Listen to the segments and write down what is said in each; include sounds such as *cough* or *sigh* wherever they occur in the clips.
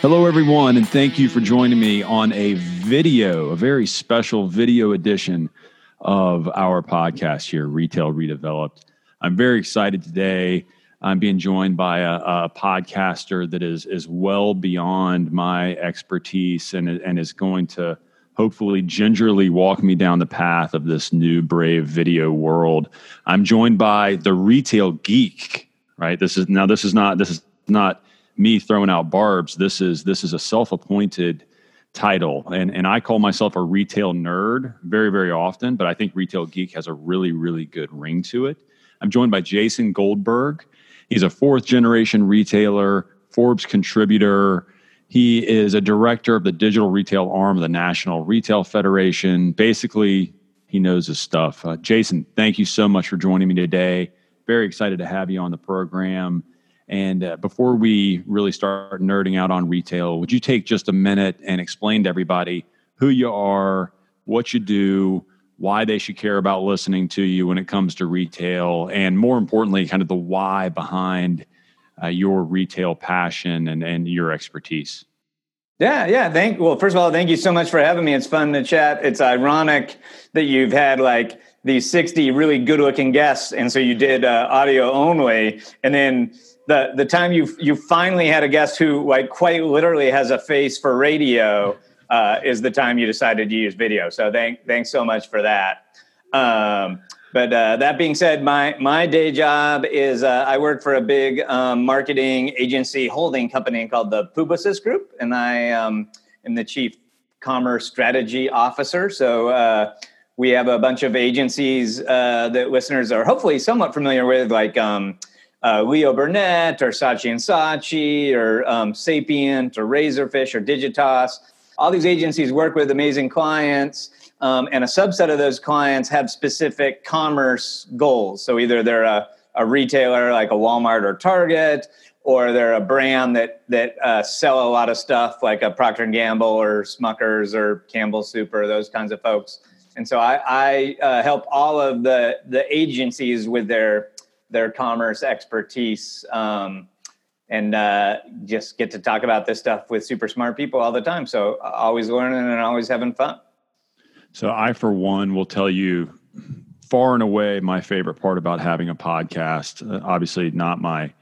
Hello, everyone, and thank you for joining me on a video, a very special video edition of our podcast here, Retail Redeveloped. I'm very excited today. I'm being joined by a, a podcaster that is is well beyond my expertise and and is going to hopefully gingerly walk me down the path of this new brave video world. I'm joined by the retail geek. Right. This is now. This is not. This is not me throwing out barbs. This is this is a self-appointed title, and and I call myself a retail nerd very very often, but I think retail geek has a really really good ring to it. I'm joined by Jason Goldberg. He's a fourth generation retailer, Forbes contributor. He is a director of the digital retail arm of the National Retail Federation. Basically, he knows his stuff. Uh, Jason, thank you so much for joining me today. Very excited to have you on the program. And uh, before we really start nerding out on retail, would you take just a minute and explain to everybody who you are, what you do, why they should care about listening to you when it comes to retail, and more importantly, kind of the why behind uh, your retail passion and, and your expertise? Yeah, yeah. Thank well, first of all, thank you so much for having me. It's fun to chat. It's ironic that you've had like these 60 really good looking guests and so you did uh, audio only and then the the time you you finally had a guest who like quite literally has a face for radio uh, is the time you decided to use video. So thank thanks so much for that. Um, but uh, that being said, my my day job is uh, I work for a big um, marketing agency holding company called the Publicis Group, and I um, am the chief commerce strategy officer. So uh, we have a bunch of agencies uh, that listeners are hopefully somewhat familiar with, like um, uh, Leo Burnett or Saatchi and Saatchi or um, Sapient or Razorfish or Digitas. All these agencies work with amazing clients, um, and a subset of those clients have specific commerce goals. So either they're a, a retailer like a Walmart or Target, or they're a brand that that uh, sell a lot of stuff like a Procter and Gamble or Smuckers or Campbell Soup or those kinds of folks. And so I, I uh, help all of the the agencies with their their commerce expertise um, and uh, just get to talk about this stuff with super smart people all the time. So always learning and always having fun. So I, for one, will tell you far and away my favorite part about having a podcast. Uh, obviously, not my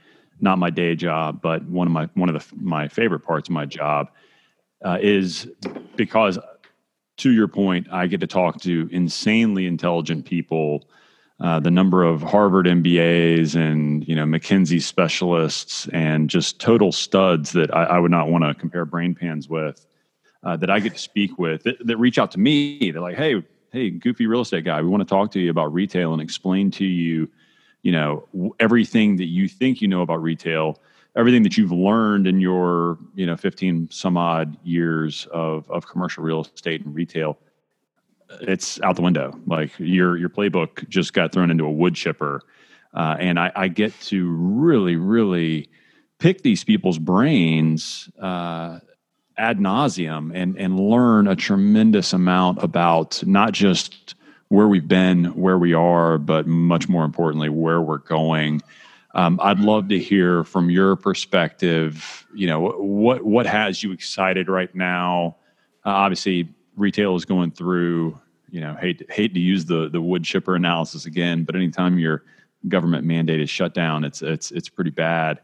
not my day job, but one of my one of the my favorite parts of my job uh, is because, to your point, I get to talk to insanely intelligent people uh, the number of Harvard MBAs and you know McKinsey specialists and just total studs that I, I would not want to compare brain pans with uh, that I get to speak with that, that, reach out to me. They're like, "Hey, hey, goofy real estate guy, we want to talk to you about retail and explain to you, you know, everything that you think you know about retail." everything that you've learned in your you know 15 some odd years of, of commercial real estate and retail it's out the window. Like your your playbook just got thrown into a wood chipper, uh, and I, I, get to really, really pick these people's brains uh, ad nauseum and and learn a tremendous amount about not just where we've been, where we are, but much more importantly, where we're going. Um, I'd love to hear from your perspective. You know, what what has you excited right now? Uh, obviously, retail is going through you know hate hate to use the the wood chipper analysis again but anytime your government mandated shutdown it's it's it's pretty bad.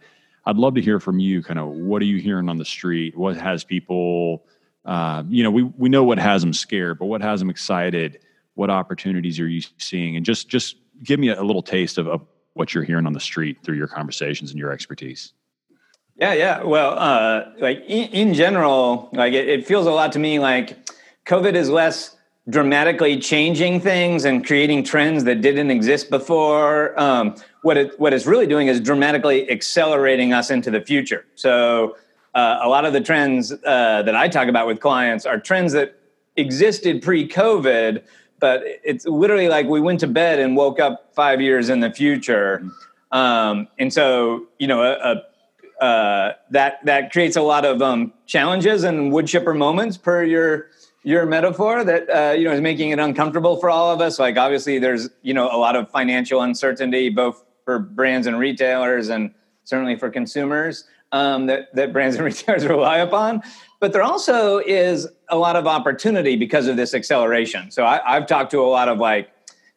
I'd love to hear from you kind of what are you hearing on the street? What has people uh, you know we we know what has them scared but what has them excited? What opportunities are you seeing? And just just give me a, a little taste of, of what you're hearing on the street through your conversations and your expertise. Yeah yeah. Well uh, like in, in general like it, it feels a lot to me like COVID is less dramatically changing things and creating trends that didn't exist before. Um, what it what it's really doing is dramatically accelerating us into the future. So uh, a lot of the trends uh, that I talk about with clients are trends that existed pre-COVID, but it's literally like we went to bed and woke up five years in the future. Um, and so you know a, a uh, that that creates a lot of um, challenges and wood chipper moments per your your metaphor that uh, you know is making it uncomfortable for all of us. Like obviously, there's you know a lot of financial uncertainty both for brands and retailers, and certainly for consumers. um, that that brands and *laughs* retailers rely upon. But there also is a lot of opportunity because of this acceleration. So I, I've talked to a lot of like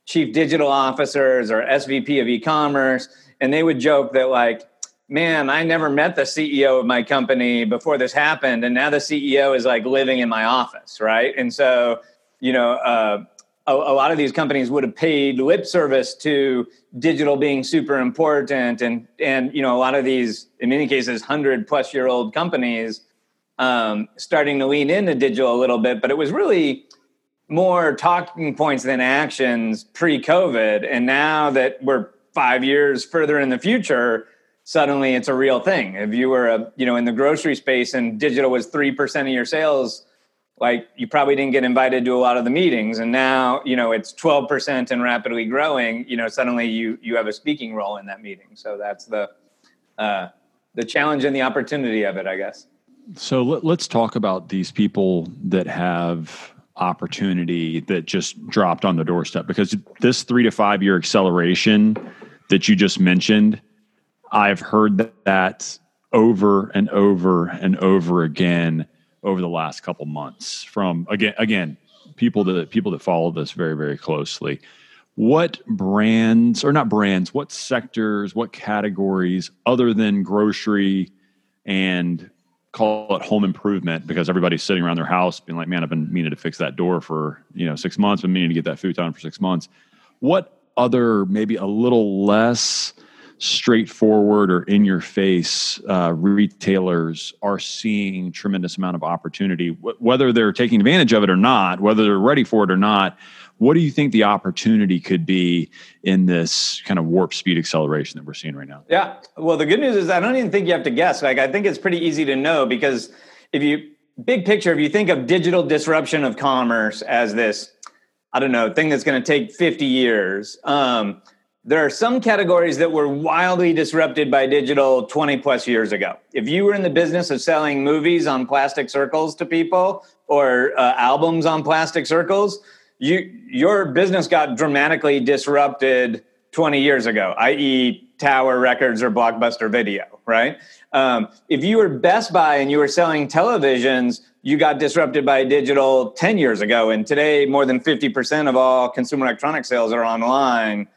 chief digital officers or SVP of e-commerce, and they would joke that like man, I never met the CEO of my company before this happened, and now the CEO is like living in my office, right? And so, you know, uh, a, a, lot of these companies would have paid lip service to digital being super important, and and you know, a lot of these, in many cases, hundred plus year old companies, um, starting to lean into digital a little bit, but it was really more talking points than actions pre-COVID, and now that we're five years further in the future suddenly it's a real thing. If you were a, you know, in the grocery space and digital was 3% of your sales, like you probably didn't get invited to a lot of the meetings and now, you know, it's 12% and rapidly growing, you know, suddenly you you have a speaking role in that meeting. So that's the uh the challenge and the opportunity of it, I guess. So let, let's talk about these people that have opportunity that just dropped on the doorstep because this 3 to 5 year acceleration that you just mentioned I've heard that over and over and over again over the last couple months from again again people that people that follow this very very closely. What brands or not brands what sectors what categories other than grocery and call it home improvement because everybody's sitting around their house being like man i've been meaning to fix that door for you know six months been meaning to get that futon for six months. What other maybe a little less straightforward or in your face uh, retailers are seeing tremendous amount of opportunity. Whether they're taking advantage of it or not whether they're ready for it or not what do you think the opportunity could be in this kind of warp speed acceleration that we're seeing right now? Yeah. Well the good news is i don't even think you have to guess. Like i think it's pretty easy to know because if you big picture if you think of digital disruption of commerce as this i don't know thing that's going to take 50 years um, there are some categories that were wildly disrupted by digital 20 plus years ago. If you were in the business of selling movies on plastic circles to people or uh, albums on plastic circles, you your business got dramatically disrupted 20 years ago, i.e., Tower Records or Blockbuster Video, right? Um, if you were Best Buy and you were selling televisions, you got disrupted by digital 10 years ago. And today, more than 50% of all consumer electronic sales are online.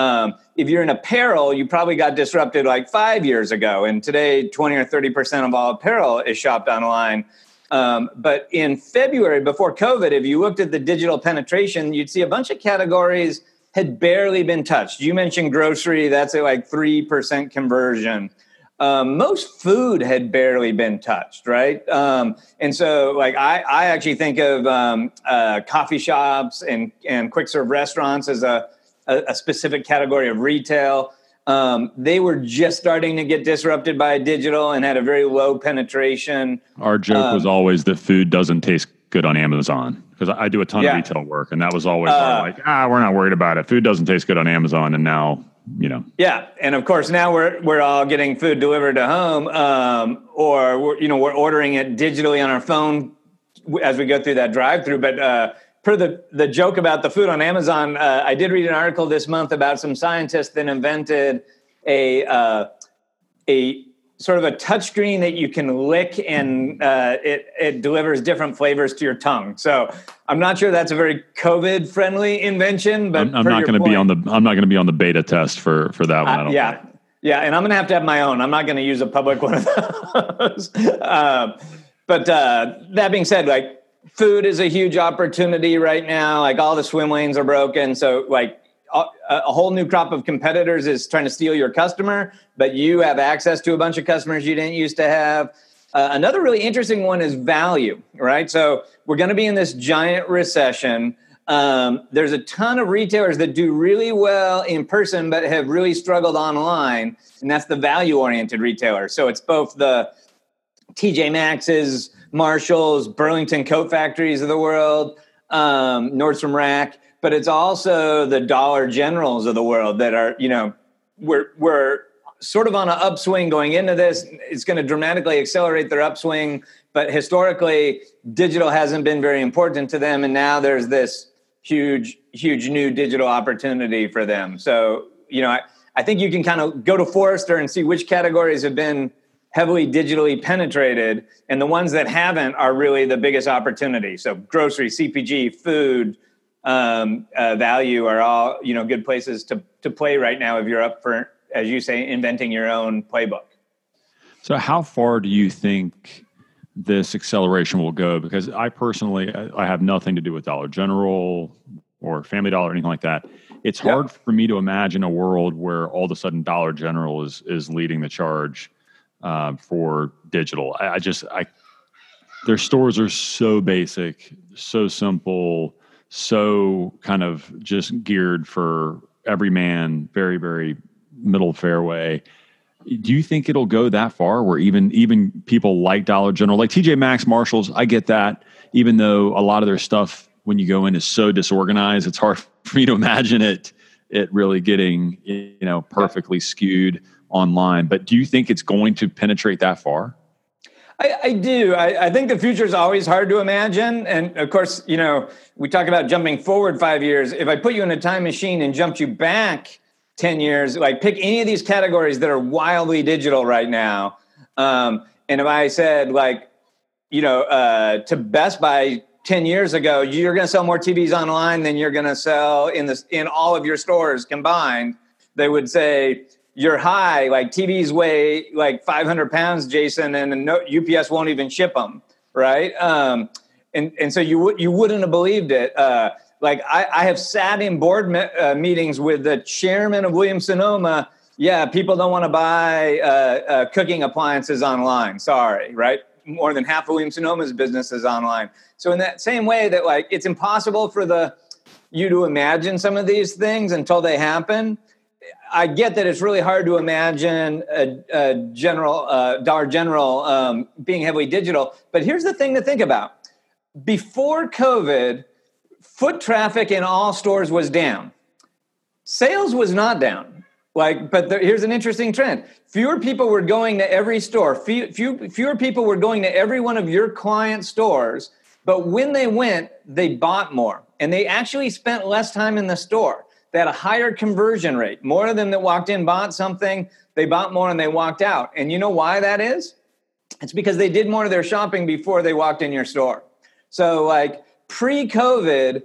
Um, if you're in apparel, you probably got disrupted like five years ago, and today 20 or 30 percent of all apparel is shopped online. Um, but in February, before COVID, if you looked at the digital penetration, you'd see a bunch of categories had barely been touched. You mentioned grocery; that's a like three percent conversion. Um, most food had barely been touched, right? Um, and so, like, I, I actually think of um, uh, coffee shops and and quick serve restaurants as a a, a specific category of retail. Um, they were just starting to get disrupted by digital and had a very low penetration. Our joke um, was always that food doesn't taste good on Amazon because I do a ton yeah. of retail work, and that was always uh, like, ah, we're not worried about it. Food doesn't taste good on Amazon, and now you know. Yeah, and of course now we're we're all getting food delivered to home, um, or we're, you know we're ordering it digitally on our phone as we go through that drive-through, but. Uh, per the, the joke about the food on Amazon, uh, I did read an article this month about some scientists that invented a uh, a sort of a touchscreen that you can lick and uh, it it delivers different flavors to your tongue. So I'm not sure that's a very COVID friendly invention, but I'm, I'm not going to be on the I'm not going to be on the beta test for for that one. Uh, yeah, think. yeah, and I'm going to have to have my own. I'm not going to use a public *laughs* one of those. Uh, but uh, that being said, like food is a huge opportunity right now. Like all the swim lanes are broken. So like a, a, whole new crop of competitors is trying to steal your customer, but you have access to a bunch of customers you didn't used to have. Uh, another really interesting one is value, right? So we're going to be in this giant recession. Um, there's a ton of retailers that do really well in person, but have really struggled online, and that's the value-oriented retailer. So it's both the TJ Maxx's, Marshalls, Burlington Coat Factories of the world, um, Nordstrom Rack, but it's also the Dollar Generals of the world that are, you know, we're we're sort of on an upswing going into this. It's going to dramatically accelerate their upswing, but historically, digital hasn't been very important to them, and now there's this huge, huge new digital opportunity for them. So, you know, I, I think you can kind of go to Forrester and see which categories have been heavily digitally penetrated, and the ones that haven't are really the biggest opportunity. So grocery, CPG, food, um, uh, value are all you know good places to to play right now if you're up for, as you say, inventing your own playbook. So, how far do you think this acceleration will go? Because I personally, I have nothing to do with Dollar General or Family Dollar or anything like that. It's hard for me to imagine a world where all of a sudden Dollar General is is leading the charge uh, for digital. I, I just, I their stores are so basic, so simple, so kind of just geared for every man, very very middle fairway do you think it'll go that far where even even people like Dollar General, like TJ Maxx, Marshalls, I get that. Even though a lot of their stuff when you go in is so disorganized, it's hard *laughs* for me to imagine it it really getting you know perfectly skewed online. But do you think it's going to penetrate that far? I, I do. I, I, think the future is always hard to imagine. And of course, you know, we talk about jumping forward five years. If I put you in a time machine and jumped you back 10 years like pick any of these categories that are wildly digital right now um, and if i said like you know uh, to best buy 10 years ago you're going to sell more tvs online than you're going to sell in this in all of your stores combined they would say you're high like tvs weigh like 500 pounds jason and no, ups won't even ship them right um, and, and so you, you wouldn't have believed it uh, like I, I have sat in board me, uh, meetings with the chairman of Williams Sonoma. Yeah, people don't want to buy uh, uh, cooking appliances online. Sorry, right? More than half of Williams Sonoma's business is online. So in that same way that like it's impossible for the you to imagine some of these things until they happen. I get that it's really hard to imagine a, a general uh, Dollar General um, being heavily digital. But here's the thing to think about: before COVID, foot traffic in all stores was down. Sales was not down. Like, but there, here's an interesting trend: fewer people were going to every store. Few, few, fewer people were going to every one of your client stores. But when they went, they bought more, and they actually spent less time in the store. They had a higher conversion rate. More of them that walked in bought something. They bought more and they walked out. And you know why that is? It's because they did more of their shopping before they walked in your store. So, like pre-COVID,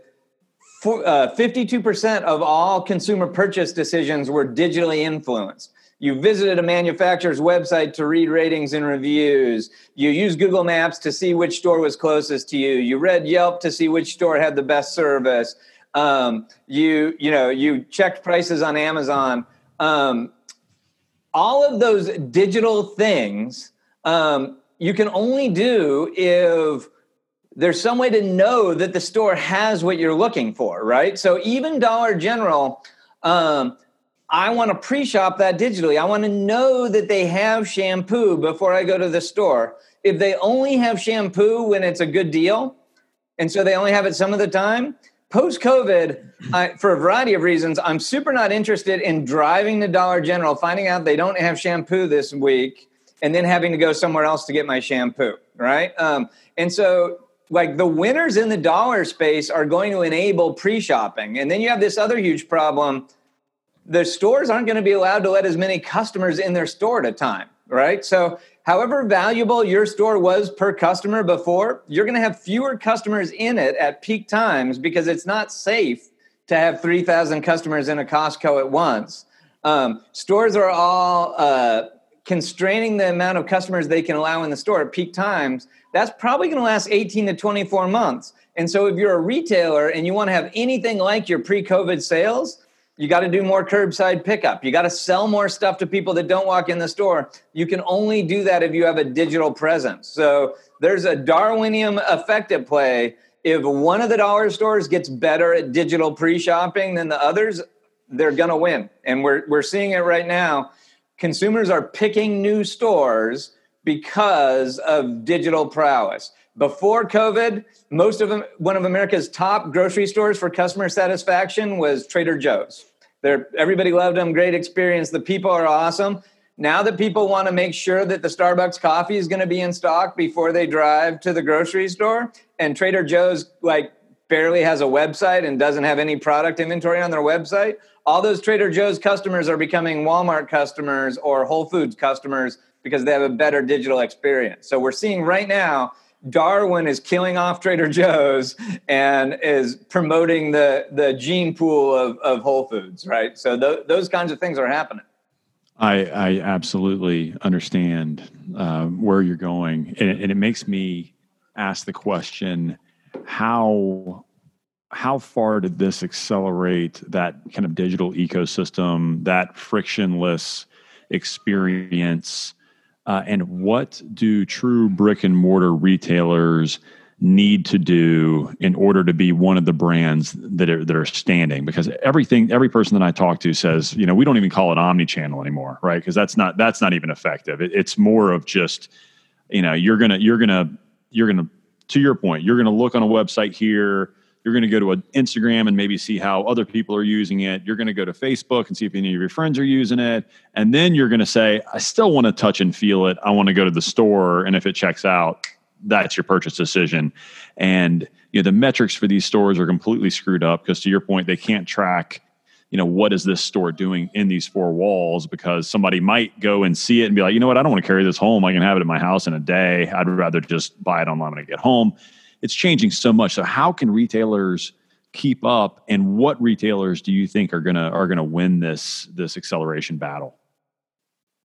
uh, 52% of all consumer purchase decisions were digitally influenced. You visited a manufacturer's website to read ratings and reviews. You used Google Maps to see which store was closest to you. You read Yelp to see which store had the best service. Um, you, you know, you checked prices on Amazon. Um, all of those digital things um, you can only do if there's some way to know that the store has what you're looking for, right? So even Dollar General, um, I want to pre-shop that digitally. I want to know that they have shampoo before I go to the store. If they only have shampoo when it's a good deal, and so they only have it some of the time, post COVID, for a variety of reasons, I'm super not interested in driving to Dollar General, finding out they don't have shampoo this week, and then having to go somewhere else to get my shampoo, right? Um, and so like the winners in the dollar space are going to enable pre-shopping. And then you have this other huge problem. The stores aren't going to be allowed to let as many customers in their store at a time right? So however valuable your store was per customer before you're going to have fewer customers in it at peak times because it's not safe to have 3000 customers in a costco at once um, stores are all uh, constraining the amount of customers they can allow in the store at peak times that's probably going to last 18 to 24 months. And so if you're a retailer and you want to have anything like your pre-COVID sales, you got to do more curbside pickup. You got to sell more stuff to people that don't walk in the store. You can only do that if you have a digital presence. So there's a Darwinian effect at play. If one of the dollar stores gets better at digital pre-shopping than the others, they're going to win. And we're we're seeing it right now. Consumers are picking new stores because of digital prowess. Before COVID, most of them, one of America's top grocery stores for customer satisfaction was Trader Joe's. They're, everybody loved them, great experience. The people are awesome. Now that people want to make sure that the Starbucks coffee is going to be in stock before they drive to the grocery store, and Trader Joe's like barely has a website and doesn't have any product inventory on their website, all those Trader Joe's customers are becoming Walmart customers or Whole Foods customers because they have a better digital experience. So we're seeing right now Darwin is killing off Trader Joe's and is promoting the the gene pool of, of Whole Foods, right? So th- those kinds of things are happening. I, I absolutely understand uh, where you're going, and, and it makes me ask the question: how how far did this accelerate that kind of digital ecosystem, that frictionless experience? Uh, and what do true brick and mortar retailers need to do in order to be one of the brands that are that are standing? Because everything, every person that I talk to says, you know, we don't even call it omni-channel anymore, right? Because that's not that's not even effective. It, it's more of just, you know, you're gonna you're gonna you're gonna to your point, you're gonna look on a website here you're going to go to an Instagram and maybe see how other people are using it. You're going to go to Facebook and see if any of your friends are using it. And then you're going to say, I still want to touch and feel it. I want to go to the store. And if it checks out, that's your purchase decision. And you know, the metrics for these stores are completely screwed up because to your point, they can't track, you know, what is this store doing in these four walls because somebody might go and see it and be like, you know what, I don't want to carry this home. I can have it in my house in a day. I'd rather just buy it online when I get home it's changing so much. So how can retailers keep up, and what retailers do you think are gonna are gonna win this this acceleration battle?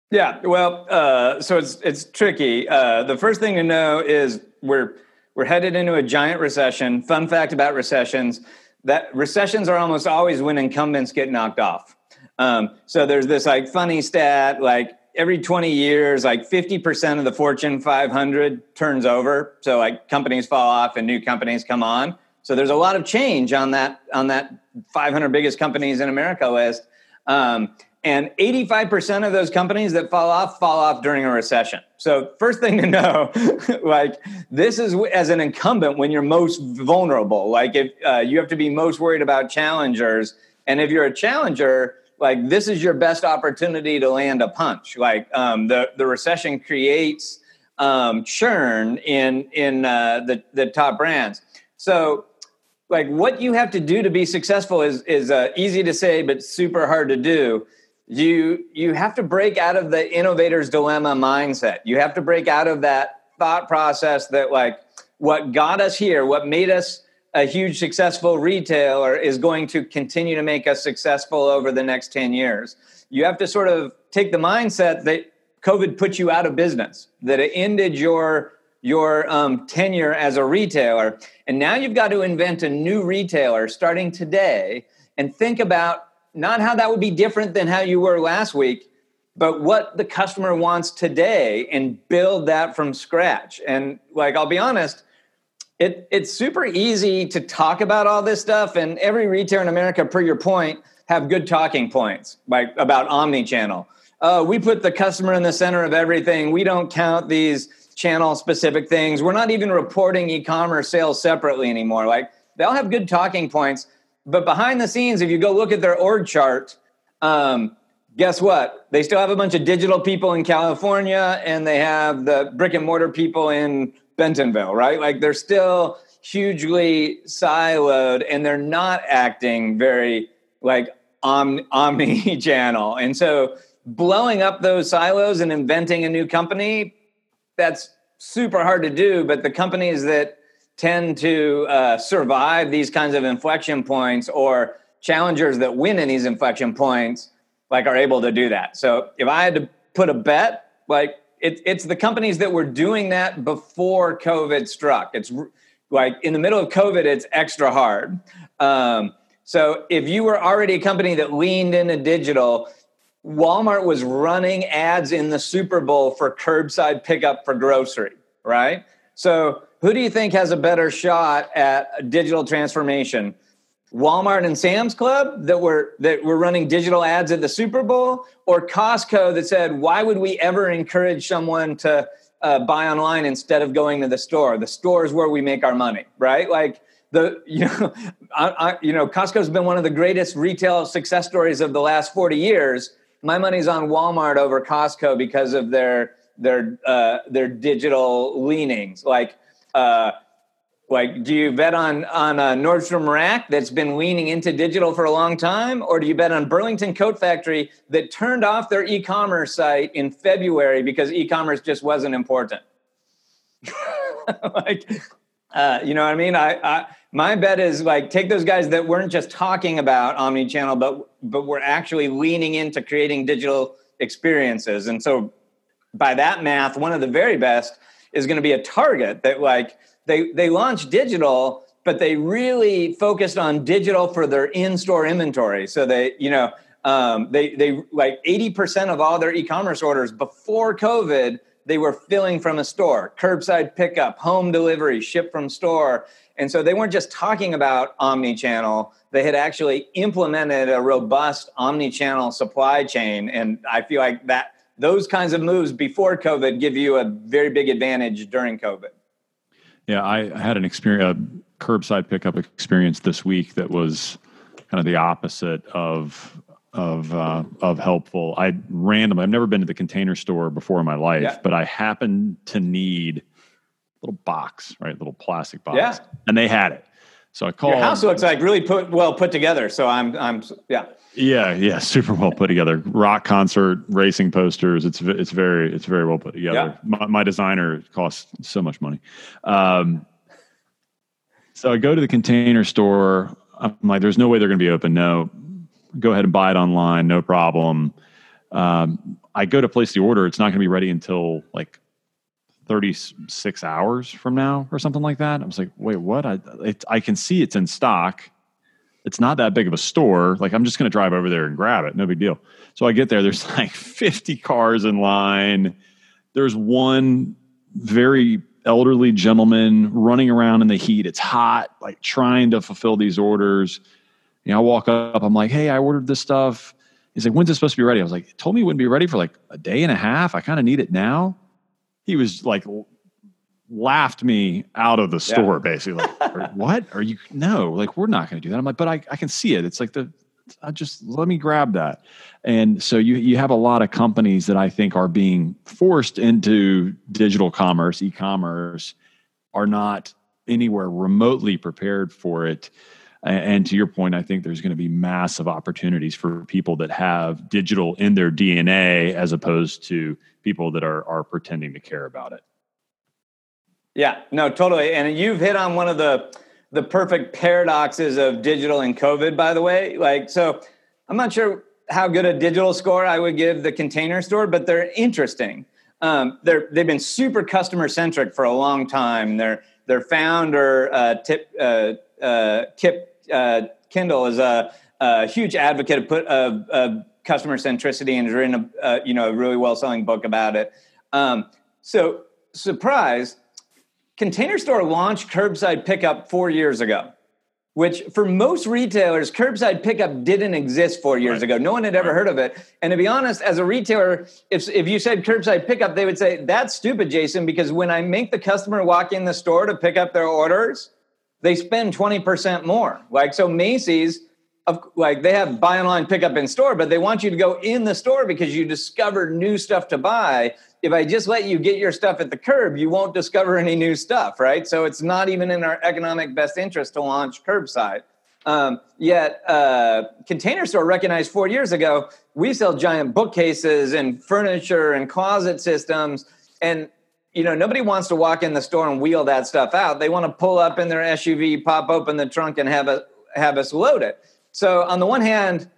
Yeah, well, uh, so it's it's tricky. Uh, the first thing to know is we're we're headed into a giant recession. Fun fact about recessions: that recessions are almost always when incumbents get knocked off. Um, so there's this like funny stat, like every 20 years, like 50% of the Fortune 500 turns over. So like companies fall off and new companies come on. So there's a lot of change on that on that 500 biggest companies in America list. Um, and 85% of those companies that fall off fall off during a recession. So first thing to know, *laughs* like this is as an incumbent when you're most vulnerable. Like if uh, you have to be most worried about challengers, and if you're a challenger, like this is your best opportunity to land a punch. Like um, the the recession creates um, churn in in uh, the the top brands. So like what you have to do to be successful is is uh, easy to say but super hard to do. You you have to break out of the innovator's dilemma mindset. You have to break out of that thought process that like what got us here, what made us a huge successful retailer is going to continue to make us successful over the next 10 years. You have to sort of take the mindset that COVID put you out of business, that it ended your your um, tenure as a retailer, and now you've got to invent a new retailer starting today, and think about not how that would be different than how you were last week, but what the customer wants today, and build that from scratch. And like I'll be honest, it, it's super easy to talk about all this stuff, and every retailer in America, per your point, have good talking points like about omni-channel. Uh, we put the customer in the center of everything. We don't count these channel specific things. We're not even reporting e-commerce sales separately anymore. Like they all have good talking points, but behind the scenes, if you go look at their org chart, um, guess what? They still have a bunch of digital people in California, and they have the brick and mortar people in Bentonville, right? Like they're still hugely siloed and they're not acting very like om- omni channel. And so blowing up those silos and inventing a new company, that's super hard to do. But the companies that tend to uh, survive these kinds of inflection points or challengers that win in these inflection points, like are able to do that. So if I had to put a bet, like it, it's the companies that were doing that before COVID struck. It's like in the middle of COVID, it's extra hard. Um, so if you were already a company that leaned into digital, Walmart was running ads in the Super Bowl for curbside pickup for grocery, right? So who do you think has a better shot at digital transformation? Walmart and Sam's Club that were that were running digital ads at the Super Bowl, or Costco that said, "Why would we ever encourage someone to uh, buy online instead of going to the store? The store is where we make our money, right?" Like the *laughs* you know, I, I, you know, Costco's been one of the greatest retail success stories of the last forty years. My money's on Walmart over Costco because of their their uh, their digital leanings, like. Uh, Like, do you bet on on uh, Nordstrom Rack that's been leaning into digital for a long time, or do you bet on Burlington Coat Factory that turned off their e-commerce site in February because e-commerce just wasn't important? *laughs* like, uh, you know what I mean? I, I my bet is like take those guys that weren't just talking about omni-channel, but but were actually leaning into creating digital experiences. And so, by that math, one of the very best is going to be a Target that like they they launched digital, but they really focused on digital for their in-store inventory. So they, you know, um, they they like 80% of all their e-commerce orders before COVID, they were filling from a store, curbside pickup, home delivery, ship from store. And so they weren't just talking about omni-channel, they had actually implemented a robust omni-channel supply chain. And I feel like that those kinds of moves before COVID give you a very big advantage during COVID. Yeah, I had an experience, a curbside pickup experience this week that was kind of the opposite of of uh, of helpful. I randomly, I've never been to the container store before in my life, yeah. but I happened to need a little box, right, little plastic box, yeah. and they had it. So I called. Your house looks like really put well put together. So I'm I'm yeah. Yeah, yeah, super well put together. Rock concert, racing posters. It's it's very it's very well put together. Yeah. My, my designer costs so much money. Um, so I go to the container store. I'm like, there's no way they're going to be open. No, go ahead and buy it online, no problem. Um, I go to place the order. It's not going to be ready until like 36 hours from now or something like that. I was like, wait, what? I it, I can see it's in stock it's not that big of a store. Like I'm just going to drive over there and grab it. No big deal. So I get there. There's *laughs* like 50 cars in line. There's one very elderly gentleman running around in the heat. It's hot, like trying to fulfill these orders. You know, I walk up. I'm like, hey, I ordered this stuff. He's like, when's it supposed to be ready? I was like, told me it wouldn't be ready for like a day and a half. I kind of need it now. He was like laughed me out of the store yeah. basically. *laughs* Like, what? Are you no like we're not going to do that. I'm like but I, I can see it. It's like the I just let me grab that. And so you you have a lot of companies that i think are being forced into digital commerce e-commerce are not anywhere remotely prepared for it and to your point i think there's going to be massive opportunities for people that have digital in their dna as opposed to people that are are pretending to care about it yeah, no, totally. And you've hit on one of the the perfect paradoxes of digital and COVID, by the way. Like, so I'm not sure how good a digital score I would give the container store, but they're interesting. Um, they're they've been super customer centric for a long time. Their their founder uh, Tip uh, uh, Kip uh, Tindell is a, a, huge advocate of, put, of, of customer centricity and has written a you know a really well selling book about it. Um, so surprise Container Store launched curbside pickup four years ago, which for most retailers, curbside pickup didn't exist four years right. ago. No one had ever right. heard of it. And to be honest, as a retailer, if, if you said curbside pickup, they would say, that's stupid, Jason, because when I make the customer walk in the store to pick up their orders, they spend 20% more. Like, so Macy's, of, like they have buy online pickup in store but they want you to go in the store because you discover new stuff to buy if I just let you get your stuff at the curb, you won't discover any new stuff, right? So it's not even in our economic best interest to launch curbside. Um, yet, uh, Container Store recognized four years ago we sell giant bookcases and furniture and closet systems, and you know nobody wants to walk in the store and wheel that stuff out. They want to pull up in their SUV, pop open the trunk, and have a have us load it. So on the one hand,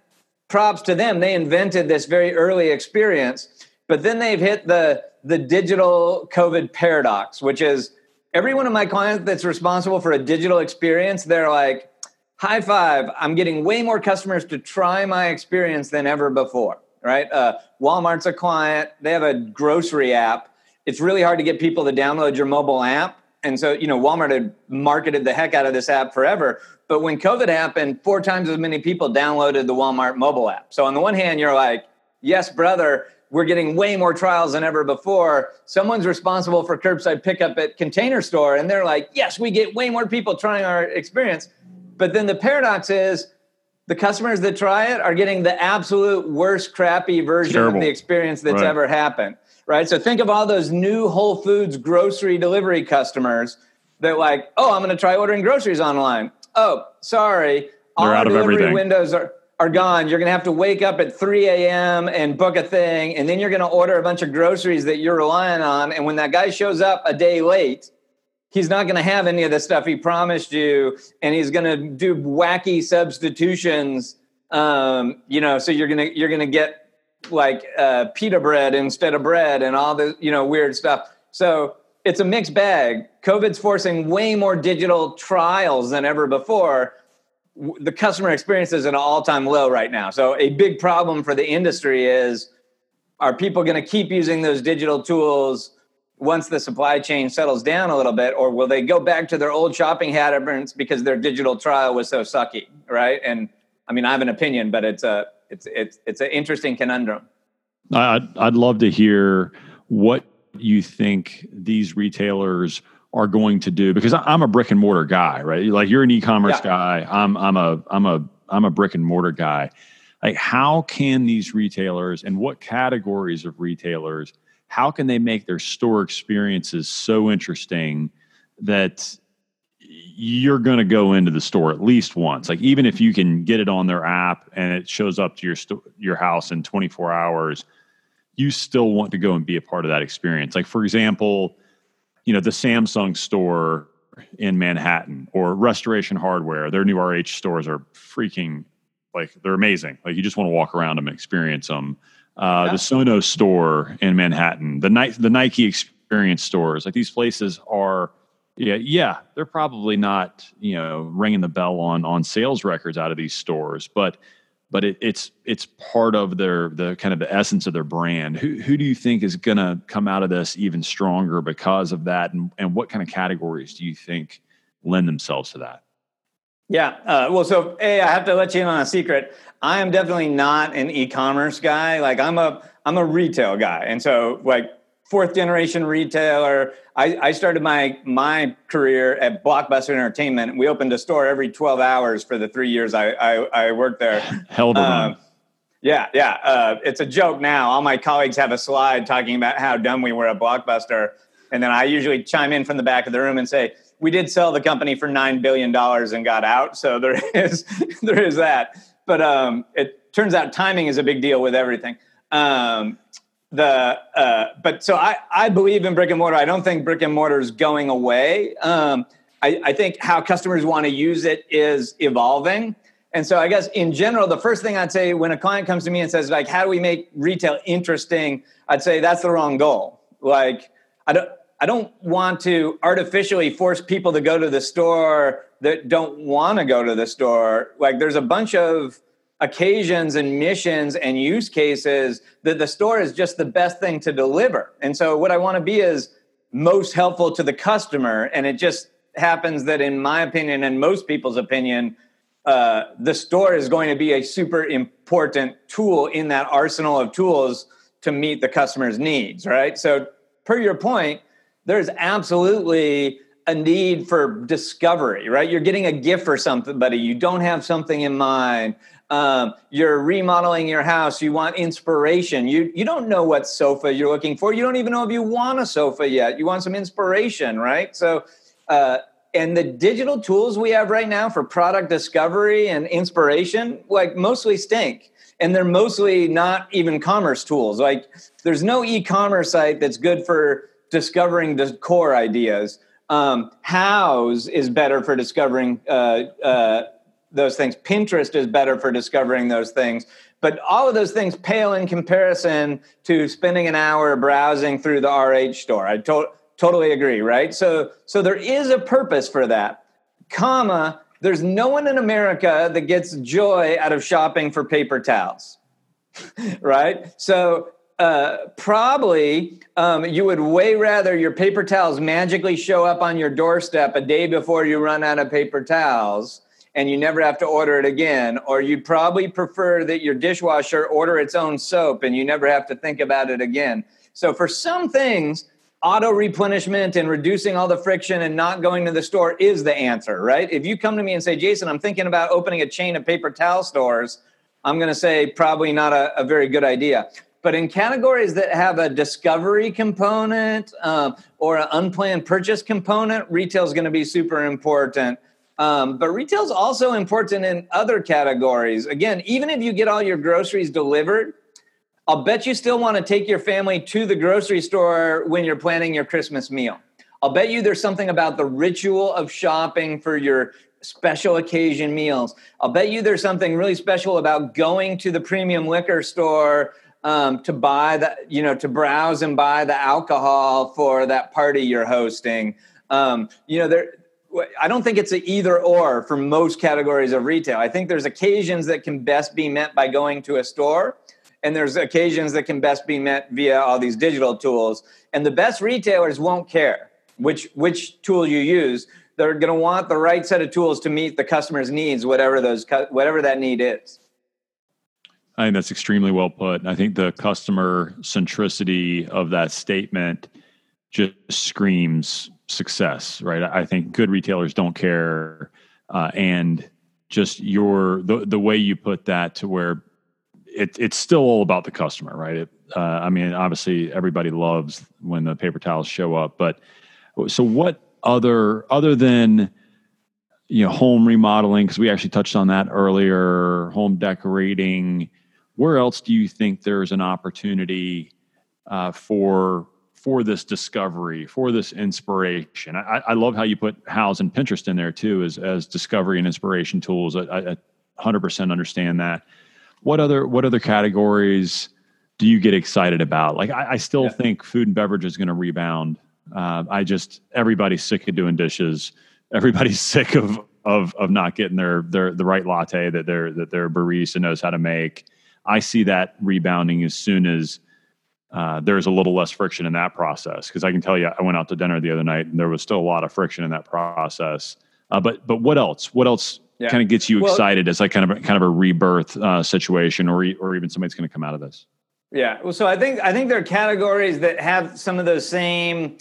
props to them; they invented this very early experience. But then they've hit the the digital COVID paradox, which is every one of my clients that's responsible for a digital experience, they're like, high five, I'm getting way more customers to try my experience than ever before, right? Uh, Walmart's a client, they have a grocery app. It's really hard to get people to download your mobile app. And so, you know, Walmart had marketed the heck out of this app forever. But when COVID happened, four times as many people downloaded the Walmart mobile app. So, on the one hand, you're like, yes, brother, we're getting way more trials than ever before. Someone's responsible for curbside pickup at Container Store, and they're like, yes, we get way more people trying our experience. But then the paradox is the customers that try it are getting the absolute worst, crappy version Terrible. of the experience that's right. ever happened. Right. So think of all those new Whole Foods grocery delivery customers. that like, oh, I'm going to try ordering groceries online. Oh, sorry, all They're out of delivery everything. windows are are gone. You're going to have to wake up at 3 a.m. and book a thing, and then you're going to order a bunch of groceries that you're relying on. And when that guy shows up a day late, he's not going to have any of the stuff he promised you, and he's going to do wacky substitutions. Um, you know, so you're gonna you're gonna get like uh, pita bread instead of bread, and all the you know weird stuff. So it's a mixed bag. COVID's forcing way more digital trials than ever before. The customer experience is at an all-time low right now. So a big problem for the industry is: Are people going to keep using those digital tools? once the supply chain settles down a little bit, or will they go back to their old shopping habits because their digital trial was so sucky, right? And I mean, I have an opinion, but it's a it's it's it's an interesting conundrum. I'd, I'd love to hear what you think these retailers are going to do because I'm a brick and mortar guy, right? Like you're an e-commerce Yeah. guy. I'm I'm a I'm a I'm a brick and mortar guy. Like how can these retailers and what categories of retailers how can they make their store experiences so interesting that you're going to go into the store at least once. Like even if you can get it on their app and it shows up to your sto- your house in 24 hours you still want to go and be a part of that experience. Like for example you know the Samsung store in Manhattan or Restoration Hardware their new RH stores are freaking like they're amazing. Like you just want to walk around them and experience them uh, Yeah. the Sonos store in Manhattan the Nike the Nike experience stores like these places are yeah, yeah, they're probably not, you know, ringing the bell on on sales records out of these stores, but but it, it's it's part of their the kind of the essence of their brand. Who who do you think is going to come out of this even stronger because of that, and and what kind of categories do you think lend themselves to that? Yeah. Uh, well, so hey, I have to let you in on a secret. I am definitely not an e-commerce guy. Like I'm a I'm a retail guy, and so like fourth generation retailer. I, I started my my career at Blockbuster Entertainment. We opened a store every 12 hours for the three years I I, I worked there. *laughs* Hell. Um, yeah, yeah. Uh, it's a joke now. All my colleagues have a slide talking about how dumb we were at Blockbuster, and then I usually chime in from the back of the room and say, "We did sell the company for nine billion dollars and got out." So there *laughs* is there is that. But um, it turns out timing is a big deal with everything. Um, the uh, but so I I believe in brick and mortar. I don't think brick and mortar is going away. Um, I, I think how customers want to use it is evolving. And so I guess in general, the first thing I'd say when a client comes to me and says, like, how do we make retail interesting? I'd say that's the wrong goal. Like, I don't I don't want to artificially force people to go to the store that don't want to go to the store. Like there's a bunch of occasions and missions and use cases that the store is just the best thing to deliver. And so what I want to be is most helpful to the customer. And it just happens that in my opinion and most people's opinion, uh, the store is going to be a super important tool in that arsenal of tools to meet the customer's needs, right? So, per your point, there's absolutely a need for discovery, right? You're getting a gift for somebody, you don't have something in mind. Um, you're remodeling your house. You want inspiration. You you don't know what sofa you're looking for. You don't even know if you want a sofa yet. You want some inspiration, right? So, uh, and the digital tools we have right now for product discovery and inspiration, like mostly stink, and they're mostly not even commerce tools. Like, there's no e-commerce site that's good for discovering the core ideas. Um, Houzz is better for discovering. Uh, uh, those things. Pinterest is better for discovering those things. But all of those things pale in comparison to spending an hour browsing through the RH store. I to- totally agree, right? So, so there is a purpose for that, comma, there's no one in America that gets joy out of shopping for paper towels, *laughs* right? So uh, probably um, you would way rather your paper towels magically show up on your doorstep a day before you run out of paper towels and you never have to order it again. Or you'd probably prefer that your dishwasher order its own soap and you never have to think about it again. So for some things, auto replenishment and reducing all the friction and not going to the store is the answer, right? If you come to me and say, Jason, I'm thinking about opening a chain of paper towel stores, I'm going to say probably not a, a very good idea. But in categories that have a discovery component um, or an unplanned purchase component, retail is going to be super important. Um, but retail is also important in other categories. Again, even if you get all your groceries delivered, I'll bet you still want to take your family to the grocery store when you're planning your Christmas meal. I'll bet you there's something about the ritual of shopping for your special occasion meals. I'll bet you there's something really special about going to the premium liquor store um, to buy the, you know, to browse and buy the alcohol for that party you're hosting. Um, you know, there. I don't think it's an either or for most categories of retail. I think there's occasions that can best be met by going to a store, and there's occasions that can best be met via all these digital tools. And the best retailers won't care which which tool you use they're going to want the right set of tools to meet the customer's needs whatever those whatever that need is i think that's extremely well put i think the customer centricity of that statement just screams success right i think good retailers don't care uh, and just your the, the way you put that to where it, it's still all about the customer right it, uh, i mean obviously everybody loves when the paper towels show up but so what other other than you know home remodeling because we actually touched on that earlier, home decorating. Where else do you think there's an opportunity uh, for for this discovery, for this inspiration? I, I love how you put Houzz and Pinterest in there too, as as discovery and inspiration tools. I, I 100% understand that. What other what other categories do you get excited about? Like I, I still yeah. think food and beverage is going to rebound uh, I just everybody's sick of doing dishes. Everybody's *laughs* sick of of of not getting their their the right latte that their that their barista knows how to make. I see that rebounding as soon as uh, there's a little less friction in that process. Because I can tell you, I went out to dinner the other night and there was still a lot of friction in that process. Uh, but but what else? What else yeah. kind of gets you well, excited as like kind of a, kind of a rebirth uh, situation, or or even somebody's going to come out of this? Yeah. Well, so I think I think there are categories that have some of those same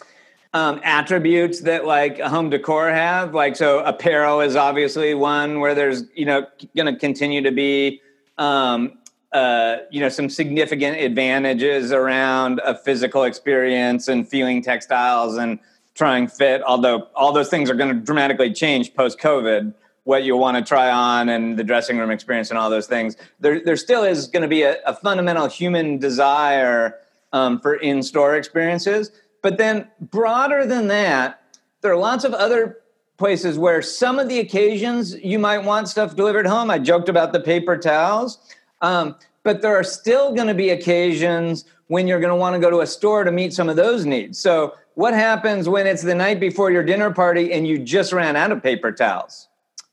um, attributes that like home decor have. Like, so apparel is obviously one where there's, you know, going to continue to be, um, uh, you know, some significant advantages around a physical experience and feeling textiles and trying fit. Although all those things are going to dramatically change post COVID, what you want to try on and the dressing room experience and all those things. There, there still is going to be a, a fundamental human desire um, for in-store experiences but then, broader than that, there are lots of other places where some of the occasions you might want stuff delivered home. I joked about the paper towels, um, but there are still going to be occasions when you're going to want to go to a store to meet some of those needs. So, what happens when it's the night before your dinner party and you just ran out of paper towels?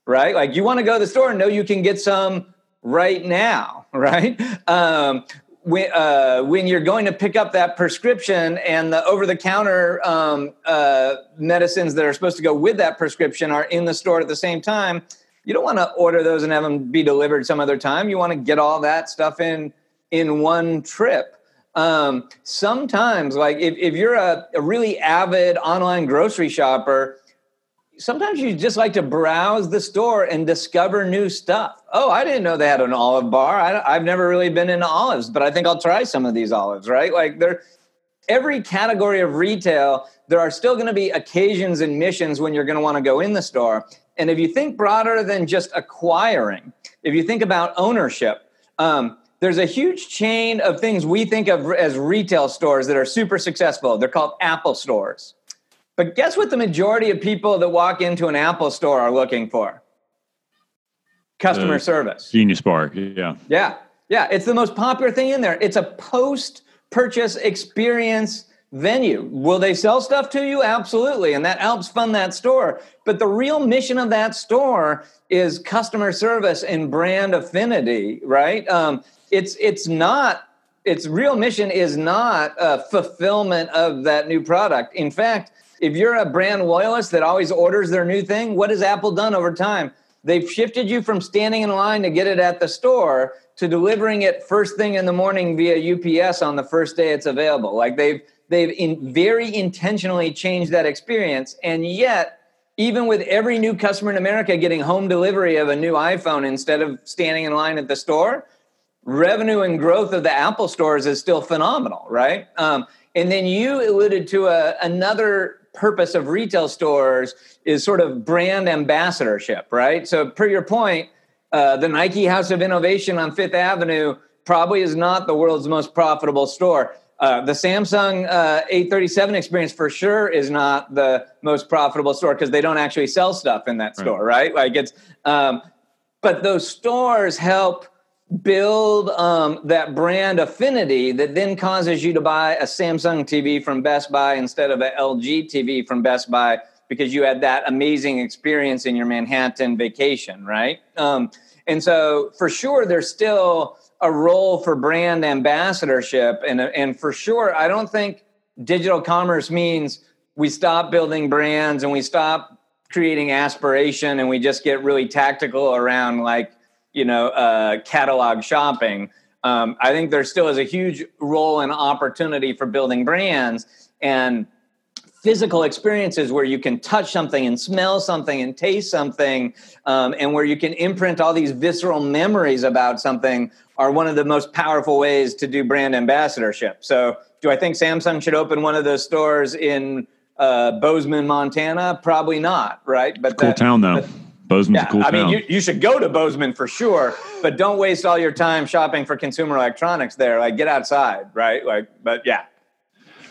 Right? Like you want to go to the store and know you can get some right now, *laughs* right? Um, when, uh, when you're going to pick up that prescription and the over the counter um, uh, medicines that are supposed to go with that prescription are in the store at the same time, you don't want to order those and have them be delivered some other time. You want to get all that stuff in in one trip. Um, sometimes, like if, if you're a, a really avid online grocery shopper, sometimes you just like to browse the store and discover new stuff. Oh, I didn't know they had an olive bar. I, have never really been into olives, but I think I'll try some of these olives. Right? Like there, every category of retail, there are still going to be occasions and missions when you're going to want to go in the store. And if you think broader than just acquiring, if you think about ownership, um, there's a huge chain of things we think of as retail stores that are super successful. They're called Apple stores. But guess what the majority of people that walk into an Apple store are looking for? Customer uh, service. Genius Bar, yeah. Yeah. Yeah. It's the most popular thing in there. It's a post purchase experience venue. Will they sell stuff to you? Absolutely. And that helps fund that store. But the real mission of that store is customer service and brand affinity, right? Um, it's it's not its real mission is not a fulfillment of that new product. In fact, if you're a brand loyalist that always orders their new thing, what has Apple done over time? They've shifted you from standing in line to get it at the store to delivering it first thing in the morning via UPS on the first day it's available. Like they've they've in very intentionally changed that experience and yet even with every new customer in America getting home delivery of a new iPhone instead of standing in line at the store, revenue and growth of the Apple stores is still phenomenal, right? Um, and then you alluded to a, another purpose of retail stores is sort of brand ambassadorship, right? So, per your point, uh, the Nike House of Innovation on Fifth Avenue probably is not the world's most profitable store. Uh, the Samsung uh, 837 experience for sure is not the most profitable store because they don't actually sell stuff in that right. store, right? Like it's, um, but those stores help build um, that brand affinity that then causes you to buy a Samsung TV from Best Buy instead of an LG TV from Best Buy because you had that amazing experience in your Manhattan vacation, right? Um, and so, for sure, there's still a role for brand ambassadorship, and and for sure, I don't think digital commerce means we stop building brands and we stop creating aspiration and we just get really tactical around like you know uh, catalog shopping. Um, I think there still is a huge role and opportunity for building brands and physical experiences where you can touch something and smell something and taste something um, and where you can imprint all these visceral memories about something are one of the most powerful ways to do brand ambassadorship so do i think samsung should open one of those stores in uh, bozeman montana probably not right but cool that, town though but, Bozeman's yeah, a cool town. I mean, you, you, should go to Bozeman for sure, but don't waste all your time shopping for consumer electronics there. Like, get outside, right? Like, but yeah,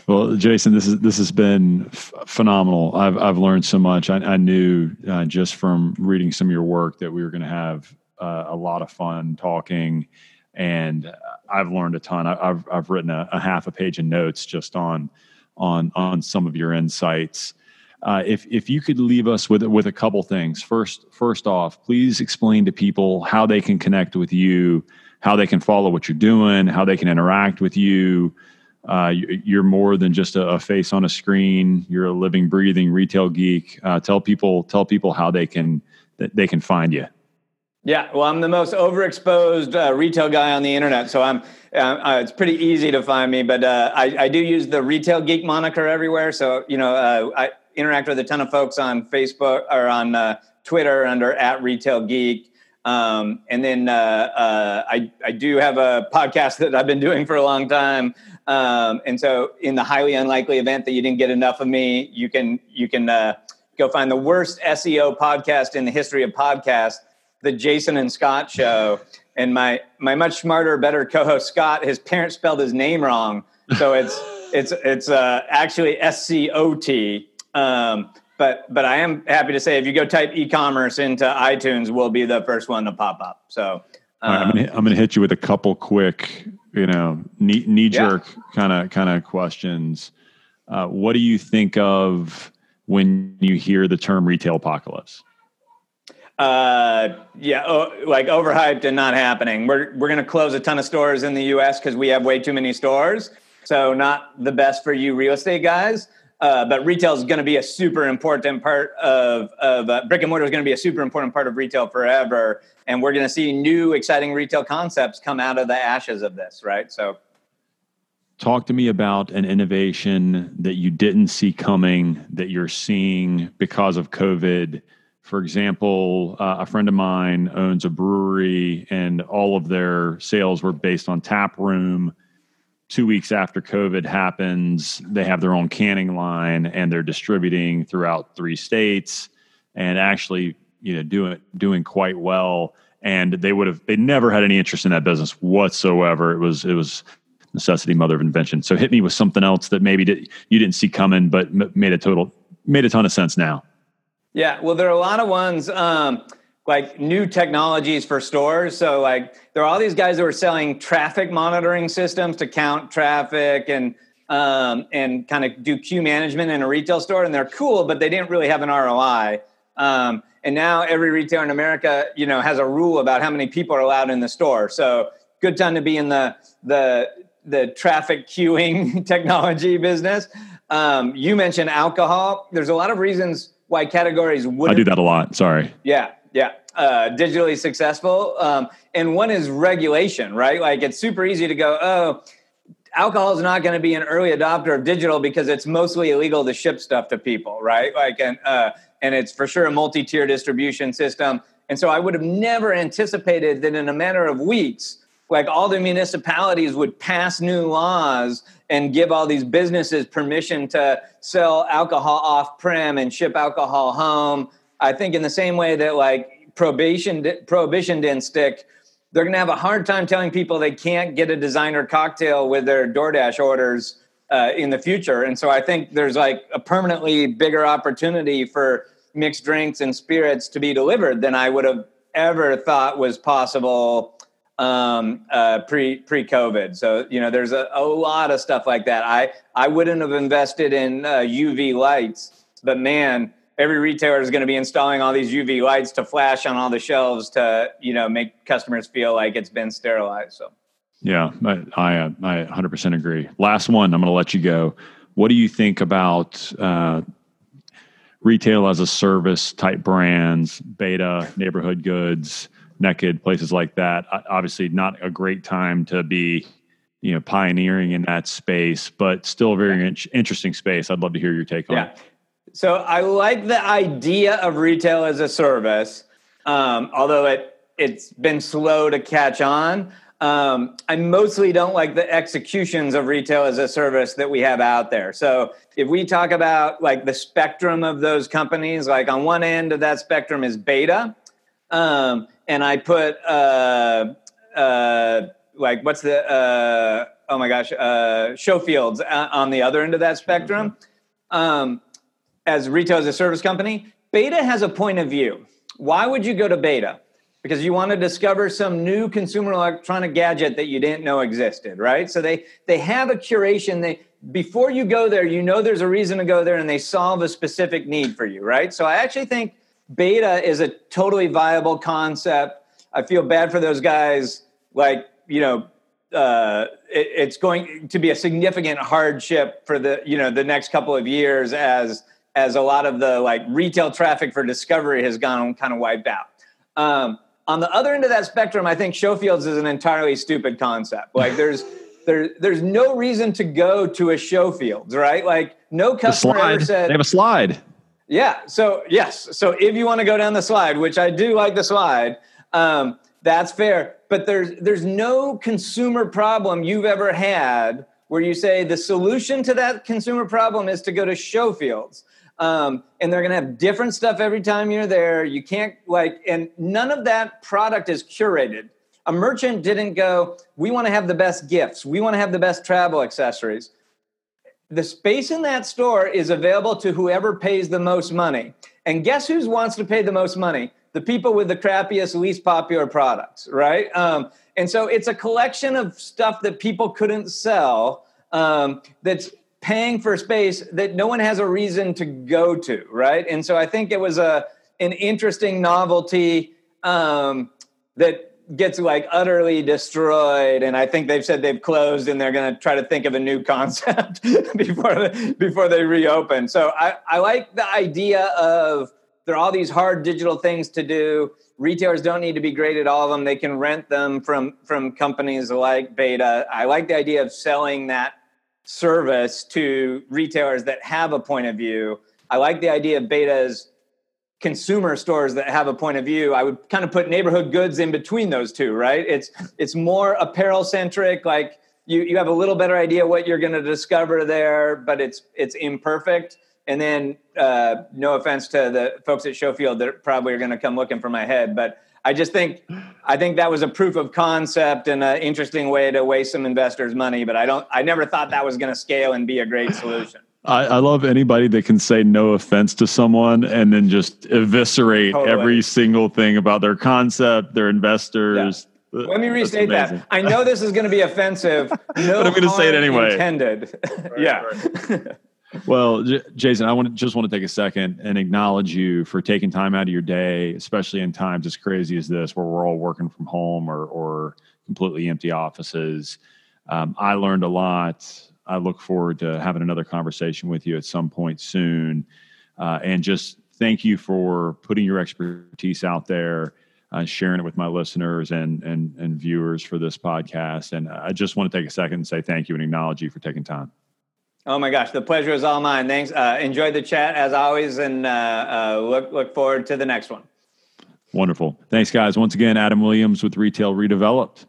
well, Jason, this is this has been f- phenomenal. I've I've learned so much. I, I knew uh, just from reading some of your work that we were going to have uh, a lot of fun talking, and I've learned a ton. I, have I've written a, a, half a page of notes just on on on some of your insights. Uh, if if you could leave us with with a couple things. First, first off, please explain to people how they can connect with you, how they can follow what you're doing, how they can interact with you uh, you're more than just a, face on a screen. You're a living, breathing retail geek. Uh, tell people, tell people how they can they can find you. Yeah, well, I'm the most overexposed uh, retail guy on the internet, so I'm. Uh, uh, it's pretty easy to find me, but uh, I, I, do use the retail geek moniker everywhere. So you know, I interact with a ton of folks on Facebook or on Twitter under at retail geek. Um, and then uh, uh, I, I do have a podcast *laughs* that I've been doing for a long time. Um, and so, in the highly unlikely event that you didn't get enough of me, you can you can uh, go find the worst SEO podcast in the history of podcasts, the Jason and Scot Show. And my my much smarter, better co-host Scot, his parents spelled his name wrong, so it's *laughs* it's it's uh, actually S C O T. Um, but but I am happy to say if you go type e-commerce into iTunes, we'll be the first one to pop up. So um, right, I'm, gonna, I'm gonna hit you with a couple quick, you know, knee knee jerk kind of kind of questions. Uh, what do you think of when you hear the term retail apocalypse? Uh, yeah, oh, like overhyped and not happening. We're we're gonna close a ton of stores in the U.S. because we have way too many stores. So not the best for you real estate guys. Uh, but retail is going to be a super important part of, of uh, brick and mortar is going to be a super important part of retail forever. And we're going to see new exciting retail concepts come out of the ashes of this, right? So, talk to me about an innovation that you didn't see coming that you're seeing because of COVID. For example, uh, a friend of mine owns a brewery, and all of their sales were based on tap room two weeks after COVID happens, they have their own canning line and they're distributing throughout three states and actually, you know, doing doing quite well. And they would have they never had any interest in that business whatsoever. It was it was necessity mother of invention. So hit me with something else that maybe did, you didn't see coming, but made a total made a ton of sense now. Yeah, well, there are a lot of ones. Um, like new technologies for stores. So like there are all these guys that are selling traffic monitoring systems to count traffic and um, and kind of do queue management in a retail store, and they're cool, but they didn't really have an ROI. Um, and now every retailer in America, you know, has a rule about how many people are allowed in the store. So good time to be in the the the traffic queuing *laughs* technology business. Um, you mentioned alcohol. There's a lot of reasons why categories would. I do that a lot. Sorry. Yeah, yeah, uh, digitally successful. Um, and one is regulation, right? Like it's super easy to go, oh, alcohol is not going to be an early adopter of digital because it's mostly illegal to ship stuff to people, right? Like, and uh, and it's for sure a multi-tier distribution system. And so I would have never anticipated that in a matter of weeks, like all the municipalities would pass new laws and give all these businesses permission to sell alcohol off prem and ship alcohol home. I think in the same way that like prohibition prohibition didn't stick, they're going to have a hard time telling people they can't get a designer cocktail with their DoorDash orders uh, in the future. And so I think there's like a permanently bigger opportunity for mixed drinks and spirits to be delivered than I would have ever thought was possible um, uh, pre pre COVID. So you know, there's a, a lot of stuff like that. I I wouldn't have invested in uh, UV lights, but man, every retailer is going to be installing all these UV lights to flash on all the shelves to you know make customers feel like it's been sterilized. So. Yeah, I I, I 100% agree. Last one, I'm going to let you go. What do you think about uh, retail as a service type brands, Beta, Neighborhood Goods, Naked, places like that? Obviously, not a great time to be, you know, pioneering in that space, but still a very in- interesting space. I'd love to hear your take on yeah. it. So I like the idea of retail as a service, um, although it it's been slow to catch on. Um, I mostly don't like the executions of retail as a service that we have out there. So if we talk about like the spectrum of those companies, like on one end of that spectrum is beta, um, and I put uh, uh, like what's the uh, oh my gosh uh, Showfields on the other end of that spectrum. Um, as retail as a service company, Beta has a point of view. Why would you go to Beta? Because you want to discover some new consumer electronic gadget that you didn't know existed, right? So they they have a curation. They before you go there, you know there's a reason to go there, and they solve a specific need for you, right? So I actually think Beta is a totally viable concept. I feel bad for those guys, like you know, uh, it, it's going to be a significant hardship for the you know the next couple of years as as a lot of the like retail traffic for discovery has gone kind of wiped out. Um, on the other end of that spectrum, I think Showfields is an entirely stupid concept. Like *laughs* there's there, there's no reason to go to a Showfields, right? Like no customer ever said they have a slide. Yeah. So yes. So if you want to go down the slide, which I do like the slide, um, that's fair. But there's there's no consumer problem you've ever had where you say the solution to that consumer problem is to go to Showfields. Um, and they're going to have different stuff every time you're there. You can't like, and none of that product is curated. A merchant didn't go, we want to have the best gifts, we want to have the best travel accessories. The space in that store is available to whoever pays the most money. And guess who wants to pay the most money? The people with the crappiest, least popular products, right? Um, and so it's a collection of stuff that people couldn't sell um, that's paying for space that no one has a reason to go to, right? And so I think it was a an interesting novelty um, that gets like utterly destroyed. And i think they've said they've closed and they're going to try to think of a new *laughs* concept *laughs* before before they reopen. So I, I like the idea of there are all these hard digital things to do. Retailers don't need to be great at all of them. They can rent them from from companies like beta. I like the idea of selling that service to retailers that have a point of view. I like the idea of betas consumer stores that have a point of view. I would kind of put neighborhood goods in between those two, right? It's it's more apparel centric like you you have a little better idea what you're going to discover there, but it's it's imperfect. And then uh, no offense to the folks at Showfield that probably are going to come looking for my head, but I just think I think that was a proof of concept and an interesting way to waste some investors' money. But I don't. I never thought that was going to scale and be a great solution. I, I, love anybody that can say no offense to someone and then just eviscerate totally. every single thing about their concept, their investors. Yeah. Let me restate that. I know this is going to be offensive. *laughs* No but I'm going to say it anyway. Intended. Right, *laughs* yeah. Right. *laughs* Well, J- Jason, I want to just want to take a second and acknowledge you for taking time out of your day, especially in times as crazy as this, where we're all working from home or, or completely empty offices. Um, I learned a lot. I look forward to having another conversation with you at some point soon. Uh, and just thank you for putting your expertise out there, uh, sharing it with my listeners and, and, and viewers for this podcast. And I just want to take a second and say thank you and acknowledge you for taking time. Oh my gosh, the pleasure is all mine. Thanks. Uh, enjoy the chat as always, and uh, uh, look look forward to the next one. Wonderful. Thanks, guys. Once again, Adam Williams with Retail Redeveloped.